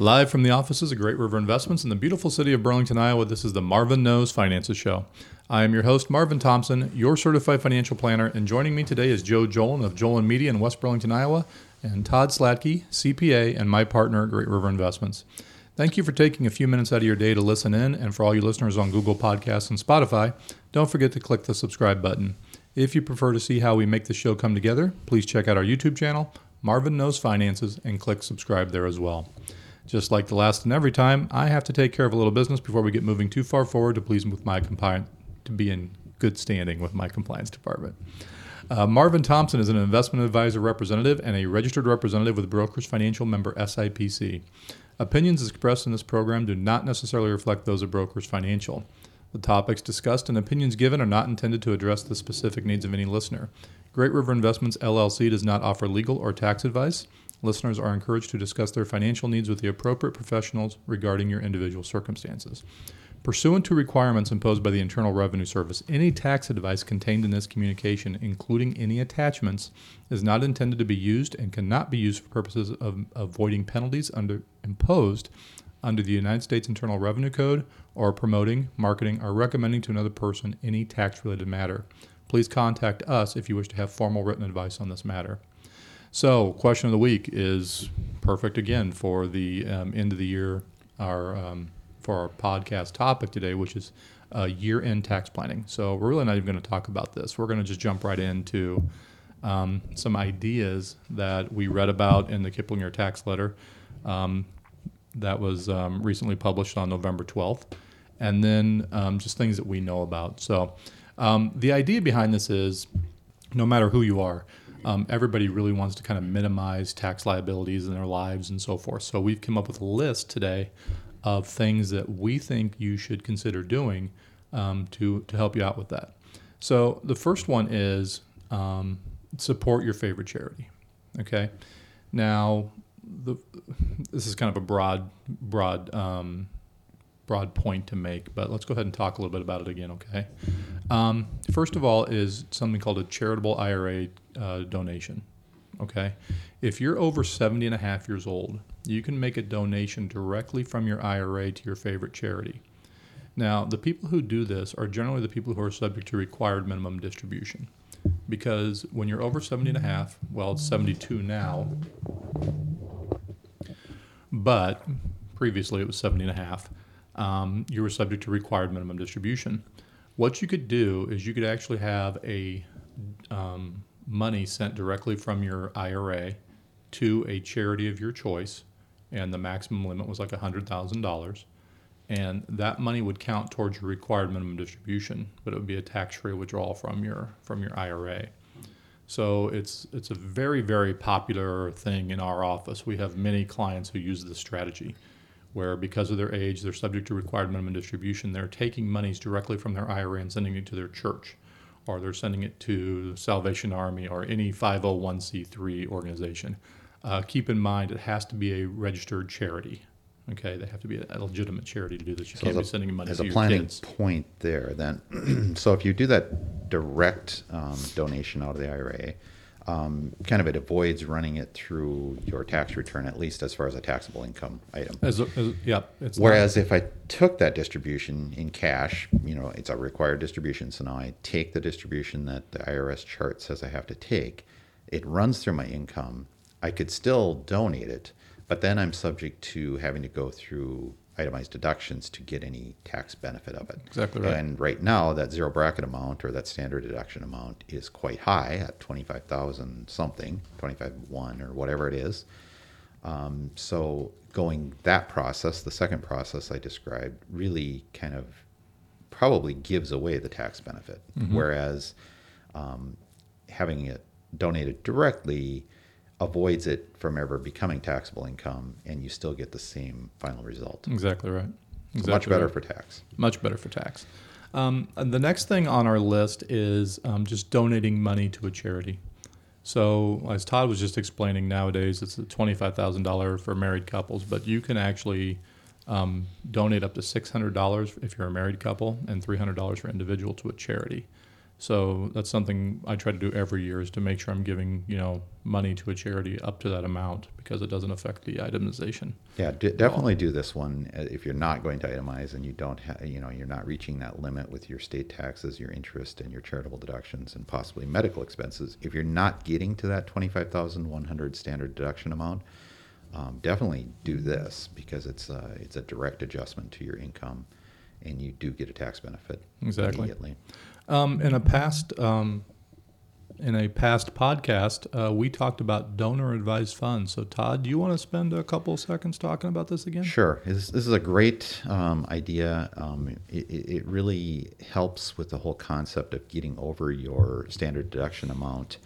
Live from the offices of Great River Investments in the beautiful city of Burlington, Iowa, this is the Marvin Knows Finances Show. I am your host, Marvin Thompson, your certified financial planner, and joining me today is Joe Jolen of Jolen Media in West Burlington, Iowa, and Todd Slatke, CPA, and my partner at Great River Investments. Thank you for taking a few minutes out of your day to listen in, and for all you listeners on Google Podcasts and Spotify, don't forget to click the subscribe button. If you prefer to see how we make the show come together, please check out our YouTube channel, Marvin Knows Finances, and click subscribe there as well. Just like the last and every time, I have to take care of a little business before we get moving too far forward to please with my compliance to be in good standing with my compliance department. Uh, Marvin Thompson is an investment advisor representative and a registered representative with Brokers Financial member SIPC. Opinions expressed in this program do not necessarily reflect those of Brokers Financial. The topics discussed and opinions given are not intended to address the specific needs of any listener. Great River Investments LLC does not offer legal or tax advice. Listeners are encouraged to discuss their financial needs with the appropriate professionals regarding your individual circumstances. Pursuant to requirements imposed by the Internal Revenue Service, any tax advice contained in this communication, including any attachments, is not intended to be used and cannot be used for purposes of avoiding penalties under, imposed under the United States Internal Revenue Code or promoting, marketing, or recommending to another person any tax related matter. Please contact us if you wish to have formal written advice on this matter. So, question of the week is perfect again for the um, end of the year, our um, for our podcast topic today, which is uh, year-end tax planning. So, we're really not even going to talk about this. We're going to just jump right into um, some ideas that we read about in the Kiplinger tax letter um, that was um, recently published on November 12th, and then um, just things that we know about. So, the idea behind this is no matter who you are, um, everybody really wants to kind of minimize tax liabilities in their lives and so forth. So we've come up with a list today of things that we think you should consider doing um, to to help you out with that. So the first one is um, support your favorite charity. Okay, now the, this is kind of a broad broad um, broad point to make, but let's go ahead and talk a little bit about it again, okay? Um, first of all, is something called a charitable IRA uh, donation, okay? If you're over 70 and a half years old, you can make a donation directly from your IRA to your favorite charity. Now, the people who do this are generally the people who are subject to required minimum distribution. Because when you're over 70 and a half, well, it's 72 now, but previously it was 70 and a half um, you were subject to required minimum distribution. What you could do is you could actually have a um, money sent directly from your IRA to a charity of your choice, and the maximum limit was like $100,000. And that money would count towards your required minimum distribution, but it would be a tax-free withdrawal from your from your IRA. So it's it's a very very popular thing in our office. We have many clients who use this strategy where because of their age, they're subject to required minimum distribution. They're taking monies directly from their IRA and sending it to their church, or they're sending it to Salvation Army or any 501c3 organization. Uh, keep in mind, it has to be a registered charity. Okay, they have to be a legitimate charity to do this. You so can't be sending money as to a planning point there. Then, so if you do that direct um, donation out of the IRA, um, kind of it avoids running it through your tax return, at least as far as a taxable income item. As, as yeah, Whereas not. if I took that distribution in cash, you know, it's a required distribution. So now I take the distribution that the IRS chart says I have to take. It runs through my income. I could still donate it, but then I'm subject to having to go through itemized deductions to get any tax benefit of it. Exactly right. And right now, that zero bracket amount or that standard deduction amount is quite high at twenty five thousand something, twenty five one or whatever it is. Um, so going that process, the second process I described, really kind of probably gives away the tax benefit, mm-hmm. whereas um, having it donated directly avoids it from ever becoming taxable income, and you still get the same final result. Exactly right. Exactly so much better right. for tax. Much better for tax. Um, the next thing on our list is um, just donating money to a charity. So, as Todd was just explaining, nowadays it's twenty-five thousand dollars for married couples, but you can actually um, donate up to six hundred dollars if you're a married couple, and three hundred dollars for individual to a charity. So that's something I try to do every year is to make sure I'm giving you know money to a charity up to that amount because it doesn't affect the itemization. Yeah, d- definitely do this one uh, if you're not going to itemize and you don't have, you know, you're not reaching that limit with your state taxes, your interest, and your charitable deductions, and possibly medical expenses. If you're not getting to that twenty-five thousand one hundred standard deduction amount, um, definitely do this because it's a, it's a direct adjustment to your income, and you do get a tax benefit Exactly. immediately. Um, in a past um, in a past podcast, uh, we talked about donor advised funds. So Todd, do you want to spend a couple seconds talking about this again? Sure. This, this is a great um, idea. Um, it, it really helps with the whole concept of getting over your standard deduction amount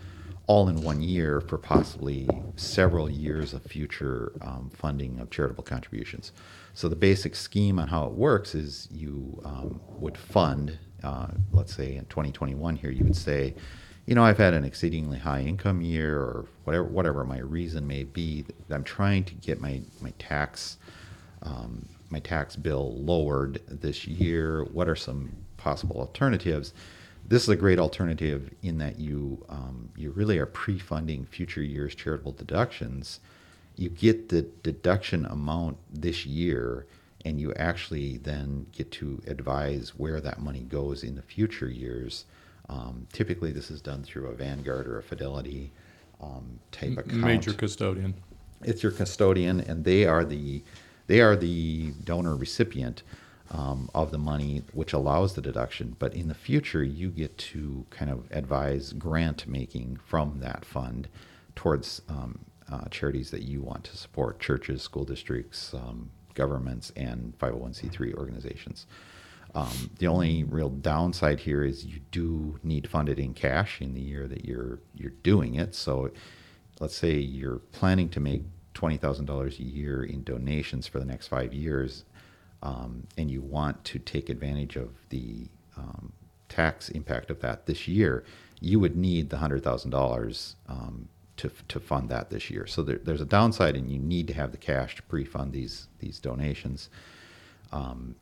all in one year for possibly several years of future um, funding of charitable contributions. So the basic scheme on how it works is you um, would fund, uh, let's say in 2021 here, you would say, you know, I've had an exceedingly high income year, or whatever whatever my reason may be. I'm trying to get my my tax um, my tax bill lowered this year. What are some possible alternatives? This is a great alternative in that you um, you really are pre-funding future years charitable deductions. You get the deduction amount this year, and you actually then get to advise where that money goes in the future years. Um, typically, this is done through a Vanguard or a Fidelity um, type account Major custodian. it's your custodian and they are the they are the donor recipient um, of the money which allows the deduction but in the future you get to kind of advise grant making from that fund towards um, uh, charities that you want to support churches school districts um, governments and 501c3 organizations um, the only real downside here is you do need funded in cash in the year that you're you're doing it. So, let's say you're planning to make twenty thousand dollars a year in donations for the next five years, um, and you want to take advantage of the um, tax impact of that this year, you would need the hundred thousand um, dollars to to fund that this year. So there, there's a downside, and you need to have the cash to pre-fund these these donations. Um,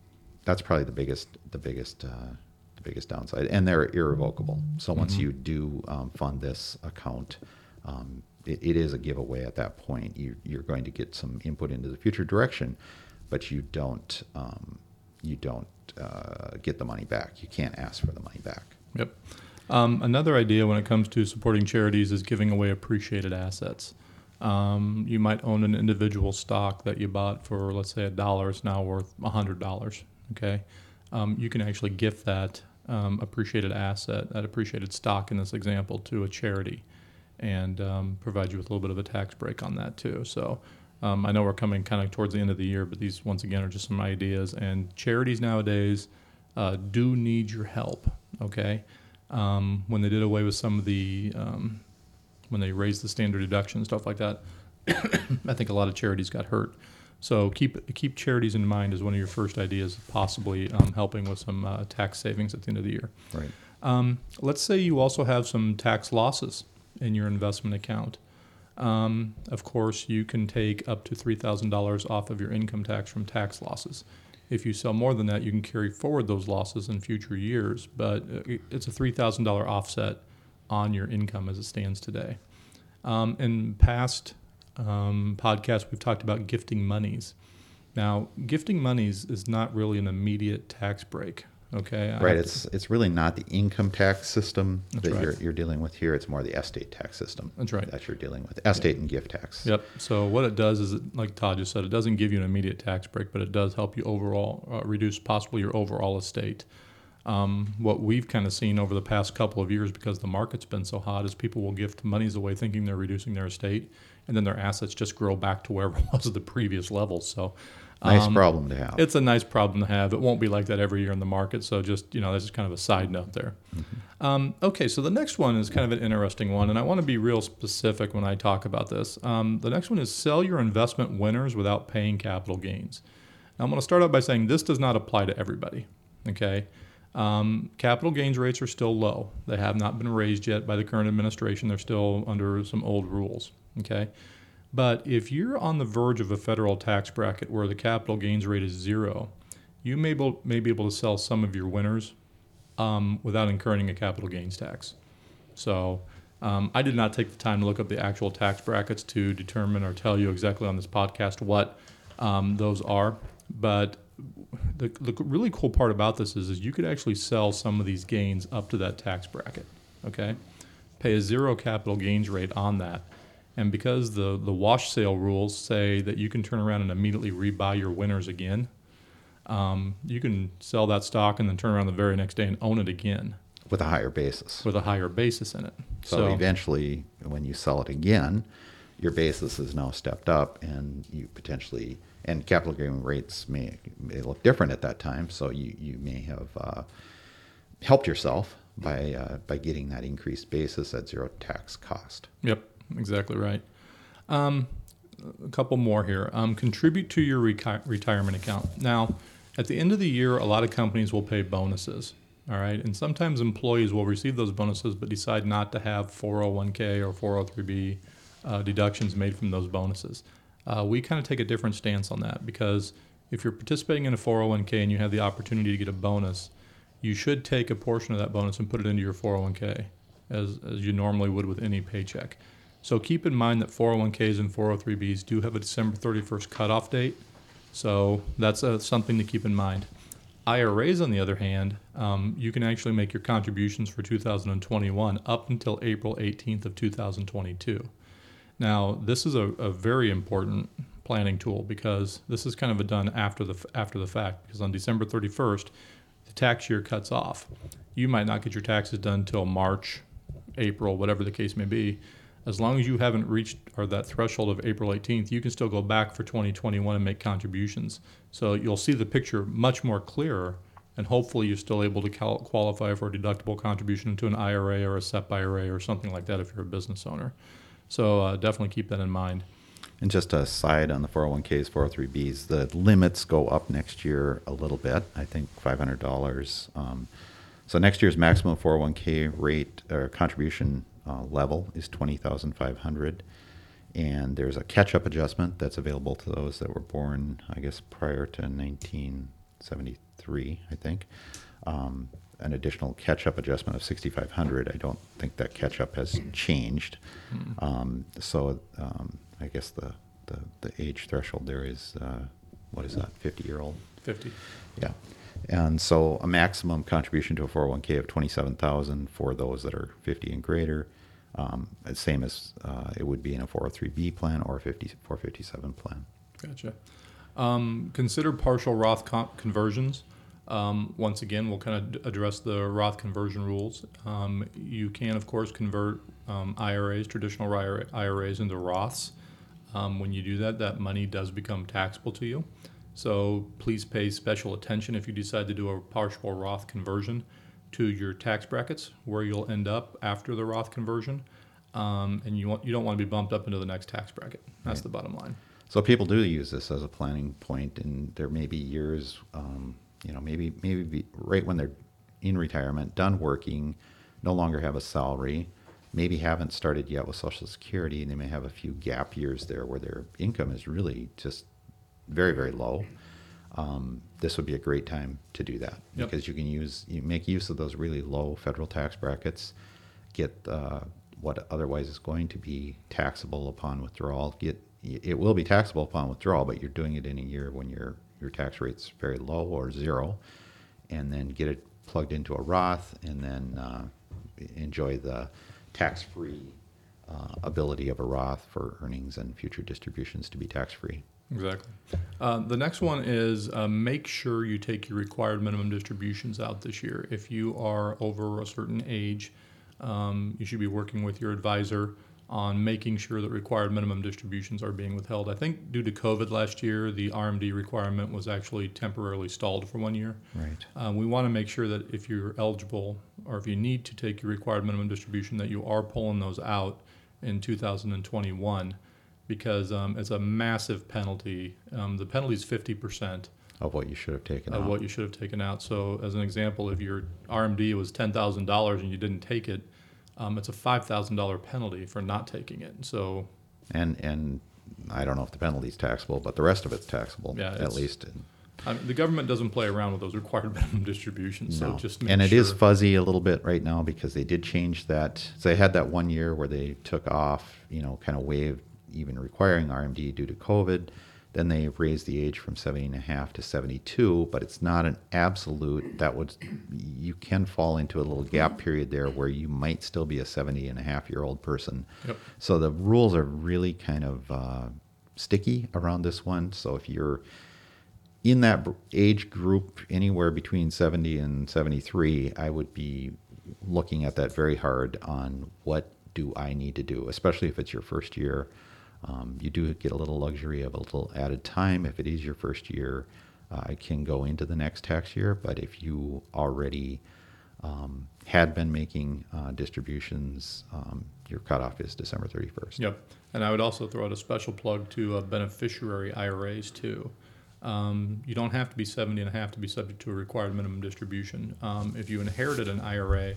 that's probably the biggest the biggest uh, the biggest downside, and they're irrevocable. So once you do um, fund this account, um, it, it is a giveaway at that point. You, you're going to get some input into the future direction, but you don't um, you don't uh, get the money back. You can't ask for the money back. Yep. Um, another idea when it comes to supporting charities is giving away appreciated assets. Um, you might own an individual stock that you bought for, let's say, a dollar. It's now worth hundred dollars. Okay, um, you can actually gift that um, appreciated asset, that appreciated stock in this example, to a charity, and um, provide you with a little bit of a tax break on that too. So. Um, I know we're coming kind of towards the end of the year, but these once again are just some ideas. And charities nowadays uh, do need your help. Okay, um, when they did away with some of the um, when they raised the standard deduction and stuff like that, I think a lot of charities got hurt. So keep keep charities in mind as one of your first ideas, possibly um, helping with some uh, tax savings at the end of the year. Right. Um, let's say you also have some tax losses in your investment account. Um, of course, you can take up to $3,000 off of your income tax from tax losses. If you sell more than that, you can carry forward those losses in future years, but uh, it's a $3,000 offset on your income as it stands today. Um, in past um, podcasts, we've talked about gifting monies. Now, gifting monies is not really an immediate tax break. Okay, I Right. have to- It's it's really not the income tax system That's that right. you're, you're dealing with here. It's more the estate tax system. That's right. That you're dealing with estate and gift tax. Yep. So what it does is, it, like Todd just said, it doesn't give you an immediate tax break, but it does help you overall uh, reduce possibly your overall estate. Um, what we've kind of seen over the past couple of years, because the market's been so hot, is people will gift monies away thinking they're reducing their estate, and then their assets just grow back to wherever it was at the previous level. So. Nice um, problem to have. It's a nice problem to have. It won't be like that every year in the market. So just you know, that's just kind of a side note there. Um, okay, so the next one is kind of an interesting one, and I want to be real specific when I talk about this. Um, the next one is sell your investment winners without paying capital gains. Now, I'm going to start out by saying this does not apply to everybody. Okay. Um, capital gains rates are still low. They have not been raised yet by the current administration. They're still under some old rules. Okay. But if you're on the verge of a federal tax bracket where the capital gains rate is zero, you may, able, may be able to sell some of your winners um, without incurring a capital gains tax. So um, I did not take the time to look up the actual tax brackets to determine or tell you exactly on this podcast what um, those are. But the, the really cool part about this is, is you could actually sell some of these gains up to that tax bracket. Okay, pay a zero capital gains rate on that. And because the, the wash sale rules say that you can turn around and immediately rebuy your winners again, um, you can sell that stock and then turn around the very next day and own it again with a higher basis. with a higher basis in it. So, eventually, when you sell it again, your basis is now stepped up, and you potentially and capital gain rates may, may look different at that time. So you you may have uh, helped yourself by uh, by getting that increased basis at zero tax cost. Yep, exactly right. Um, a couple more here. Um, contribute to your retirement account. Now, at the end of the year, a lot of companies will pay bonuses. All right, and sometimes employees will receive those bonuses but decide not to have 401k or 403b uh, deductions made from those bonuses. Uh, we kind of take a different stance on that because if you're participating in a 401k and you have the opportunity to get a bonus, you should take a portion of that bonus and put it into your 401k as, as you normally would with any paycheck. So keep in mind that 401ks and 403bs do have a December 31st cutoff date. So that's uh, something to keep in mind. IRAs, on the other hand, um, you can actually make your contributions for 2021 up until April 18th of 2022. Now, this is a, a very important planning tool because this is kind of a done after the after the fact. Because on December 31st, the tax year cuts off. You might not get your taxes done until March, April, whatever the case may be. As long as you haven't reached or that threshold of April 18th, you can still go back for 2021 and make contributions. So you'll see the picture much more clearer, and hopefully you're still able to cal- qualify for a deductible contribution into an IRA or a SEP IRA or something like that if you're a business owner. So uh, definitely keep that in mind. And just a side on the 401ks, 403bs, the limits go up next year a little bit. I think $500. Um, so next year's maximum 401k rate or contribution uh, level is 20,500. And there's a catch-up adjustment that's available to those that were born, I guess, prior to 1973, I think. Um, an additional catch-up adjustment of 6,500. I don't think that catch-up has changed. Mm. Um, so um, I guess the, the, the age threshold there is, uh, what is that, 50-year-old? 50. Yeah. And so a maximum contribution to a 401k of 27,000 for those that are 50 and greater. Um, same as uh, it would be in a 403b plan or a 50, 457 plan. Gotcha. Um, consider partial Roth con- conversions. Um, once again, we'll kind of address the Roth conversion rules. Um, you can, of course, convert um, IRAs, traditional IRAs, into Roths. Um, when you do that, that money does become taxable to you. So please pay special attention if you decide to do a partial Roth conversion to your tax brackets, where you'll end up after the Roth conversion. Um, and you want you don't want to be bumped up into the next tax bracket. That's Right. the bottom line. So people do use this as a planning point, and there may be years, um, you know, maybe maybe be right when they're in retirement, done working, no longer have a salary, maybe haven't started yet with Social Security, and they may have a few gap years there where their income is really just very very low. Um, this would be a great time to do that Yep. because you can use you make use of those really low federal tax brackets, get uh, what otherwise is going to be taxable upon withdrawal. Get it will be taxable upon withdrawal, but you're doing it in a year when your your tax rate's very low or zero, and then get it plugged into a Roth, and then uh, enjoy the tax-free uh, ability of a Roth for earnings and future distributions to be tax-free. Exactly. Uh, the next one is uh, make sure you take your required minimum distributions out this year. If you are over a certain age, um, you should be working with your advisor on making sure that required minimum distributions are being withheld. I think due to COVID last year, the RMD requirement was actually temporarily stalled for one year. Right. Uh, we want to make sure that if you're eligible or if you need to take your required minimum distribution, that you are pulling those out in 2021 because um, it's a massive penalty. Um, the penalty is 50% Of what you should have taken of out. what you should have taken out. So, as an example, if your RMD was $10,000 and you didn't take it, um, it's a $5,000 penalty for not taking it. So, and and I don't know if the penalty is taxable, but the rest of it's taxable Yeah, at it's- least. I mean, the government doesn't play around with those required minimum distributions, so No. just make and it is sure- fuzzy a little bit right now because they did change that. So they had that one year where they took off, you know, kind of waived even requiring RMD due to COVID. Then they've raised the age from 70 and a half to 72, but it's not an absolute. That would, you can fall into a little gap period there where you might still be a 70 and a half year old person. Yep. So the rules are really kind of uh, sticky around this one. So if you're in that age group, anywhere between 70 and 73, I would be looking at that very hard on what do I need to do, especially if it's your first year. Um, you do get a little luxury of a little added time if it is your first year. Uh, I can go into the next tax year, but if you already um, had been making uh, distributions, um, your cutoff is December 31st. Yep. And I would also throw out a special plug to uh, beneficiary IRAs too. Um, you don't have to be 70 and a half to be subject to a required minimum distribution. Um, if you inherited an IRA,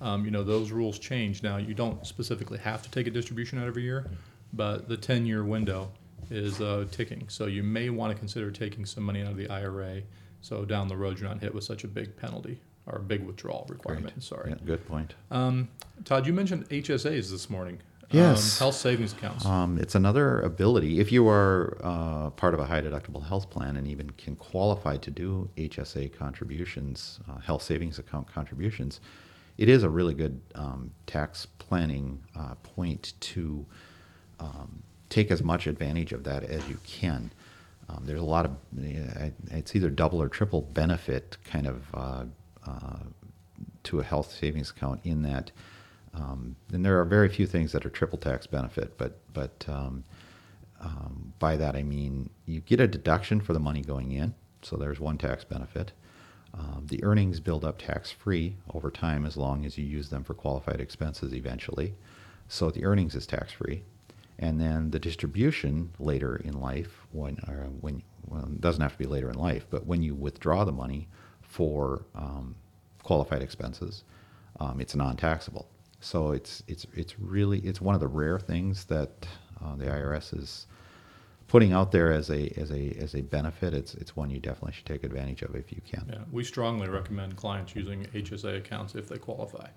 um, you know, those rules change. Now, you don't specifically have to take a distribution out every year, but the 10 year window is uh, ticking. So you may want to consider taking some money out of the IRA so down the road you're not hit with such a big penalty or a big withdrawal requirement. Sorry. Yeah, good point. Um, Todd, you mentioned HSAs this morning. Yes. Um, health savings accounts. Um, it's another ability. If you are uh, part of a high deductible health plan and even can qualify to do HSA contributions, uh, health savings account contributions, it is a really good um, tax planning uh, point to um, take as much advantage of that as you can. Um, there's a lot of, it's either double or triple benefit kind of uh, uh, to a health savings account in that. Um, and there are very few things that are triple tax benefit, but but um, um, by that I mean you get a deduction for the money going in, so there's one tax benefit. Um, the earnings build up tax free over time as long as you use them for qualified expenses eventually. So the earnings is tax free, and then the distribution later in life when or when well, doesn't have to be later in life, but when you withdraw the money for um, qualified expenses, um, it's non-taxable. So it's it's it's really it's one of the rare things that uh, the IRS is putting out there as a as a as a benefit. It's it's one you definitely should take advantage of if you can. yeah, we strongly recommend clients using HSA accounts if they qualify.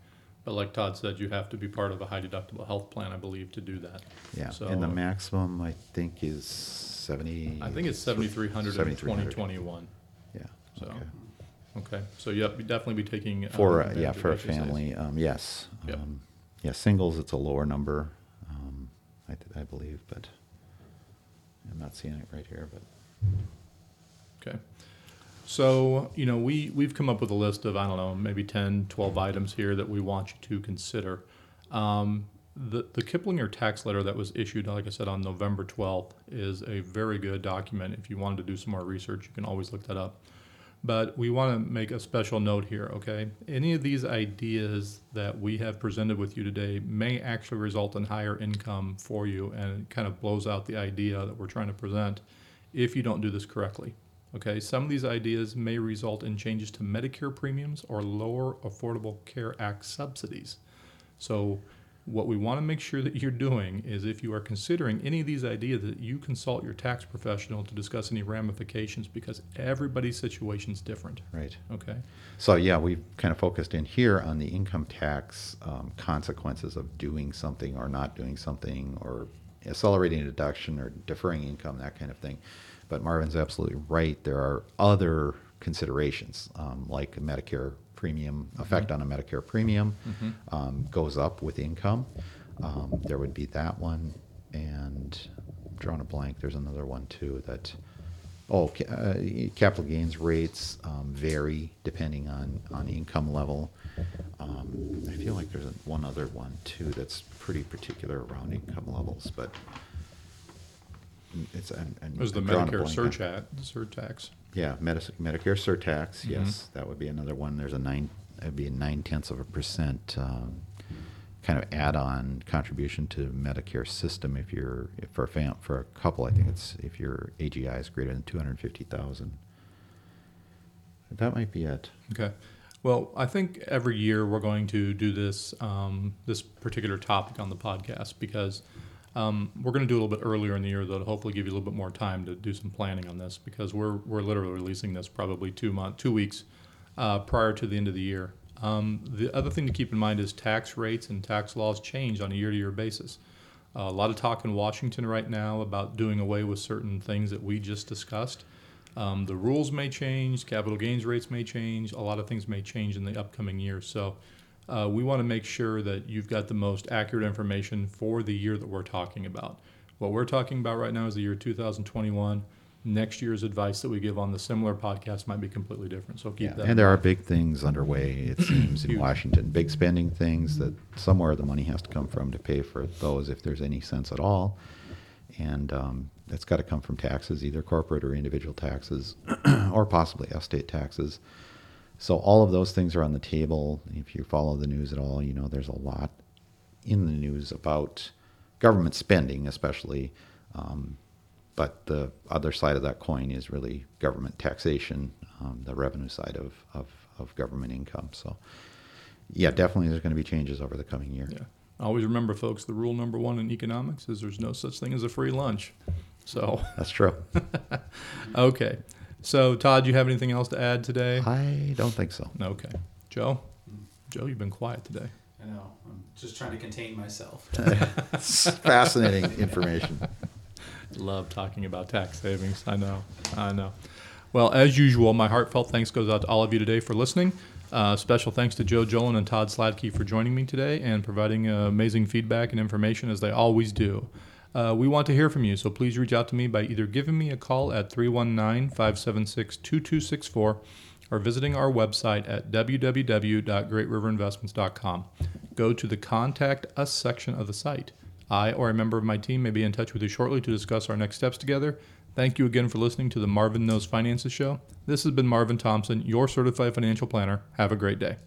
But like Todd said, you have to be part of a high deductible health plan, I believe, to do that. Yeah, So and the maximum I think is seventy. I think it's 7,300 in 7,300. 2021. Yeah. So, okay. Okay, so yep, you'd definitely be taking. um, For uh, advantage yeah of for a HSAs. family, um, yes. Yep. Um, yeah, singles it's a lower number, um, I, th- I believe, but I'm not seeing it right here. But Okay. So, you know, we, we've come up with a list of, I don't know, maybe 10, 12 items here that we want you to consider. Um, the, the Kiplinger tax letter that was issued, like I said, on November 12th is a very good document. If you wanted to do some more research, you can always look that up. But we want to make a special note here, okay? Any of these ideas that we have presented with you today may actually result in higher income for you, and it kind of blows out the idea that we're trying to present if you don't do this correctly. Okay, some of these ideas may result in changes to Medicare premiums or lower Affordable Care Act subsidies. So, what we want to make sure that you're doing is if you are considering any of these ideas, that you consult your tax professional to discuss any ramifications because everybody's situation is different. right. Okay, So yeah, we've kind of focused in here on the income tax um, consequences of doing something or not doing something, or accelerating a deduction or deferring income, that kind of thing. But Marvin's absolutely right. There are other considerations um, like a Medicare premium effect on a Medicare premium um, goes up with income. Um, there would be that one, and I'm drawing a blank. There's another one too that. Oh, uh, capital gains rates um, vary depending on, on income level. Um, I feel like there's one other one too that's pretty particular around income levels, but it's. I'm, I'm there's the drawing a Medicare blank on- surchat, surtax. Yeah, Medis- Medicare surtax. Yes, that would be another one. There's a nine. it'd be a nine tenths of a percent um, kind of add-on contribution to Medicare system if you're if for a fam- for a couple. I think it's if your AGI is greater than two hundred fifty thousand. That might be it. Okay. Well, I think every year we're going to do this um, this particular topic on the podcast because Um, we're going to do a little bit earlier in the year, though, to hopefully give you a little bit more time to do some planning on this because we're, we're literally releasing this probably two month, two weeks uh, prior to the end of the year. Um, the other thing to keep in mind is tax rates and tax laws change on a year to year basis. Uh, a lot of talk in Washington right now about doing away with certain things that we just discussed. Um, the rules may change, capital gains rates may change, a lot of things may change in the upcoming year. So uh, we want to make sure that you've got the most accurate information for the year that we're talking about. What we're talking about right now is the year 2021. Next year's advice that we give on the similar podcast might be completely different. So keep Yeah, that. and there are big things underway, it seems, in Washington. Big spending things that somewhere the money has to come from to pay for those, if there's any sense at all. And um, that's got to come from taxes, either corporate or individual taxes, or possibly estate taxes. So all of those things are on the table. If you follow the news at all, you know there's a lot in the news about government spending, especially. Um, but the other side of that coin is really government taxation, um, the revenue side of, of, of government income. So, yeah, definitely there's going to be changes over the coming year. Yeah. Always remember, folks, the rule number one in economics is there's no such thing as a free lunch. So, That's true. okay. So, Todd, do you have anything else to add today? I don't think so. Okay. Joe? Joe, you've been quiet today. I know. I'm just trying to contain myself. Fascinating information. Love talking about tax savings. I know. I know. Well, as usual, my heartfelt thanks goes out to all of you today for listening. Uh, special thanks to Joe Jolen and Todd Sladkey for joining me today and providing uh, amazing feedback and information as they always do. Uh, we want to hear from you, so please reach out to me by either giving me a call at 319 576 2264 or visiting our website at www.greatriverinvestments.com. Go to the Contact Us section of the site. I or a member of my team may be in touch with you shortly to discuss our next steps together. Thank you again for listening to the Marvin Knows Finances Show. This has been Marvin Thompson, your certified financial planner. Have a great day.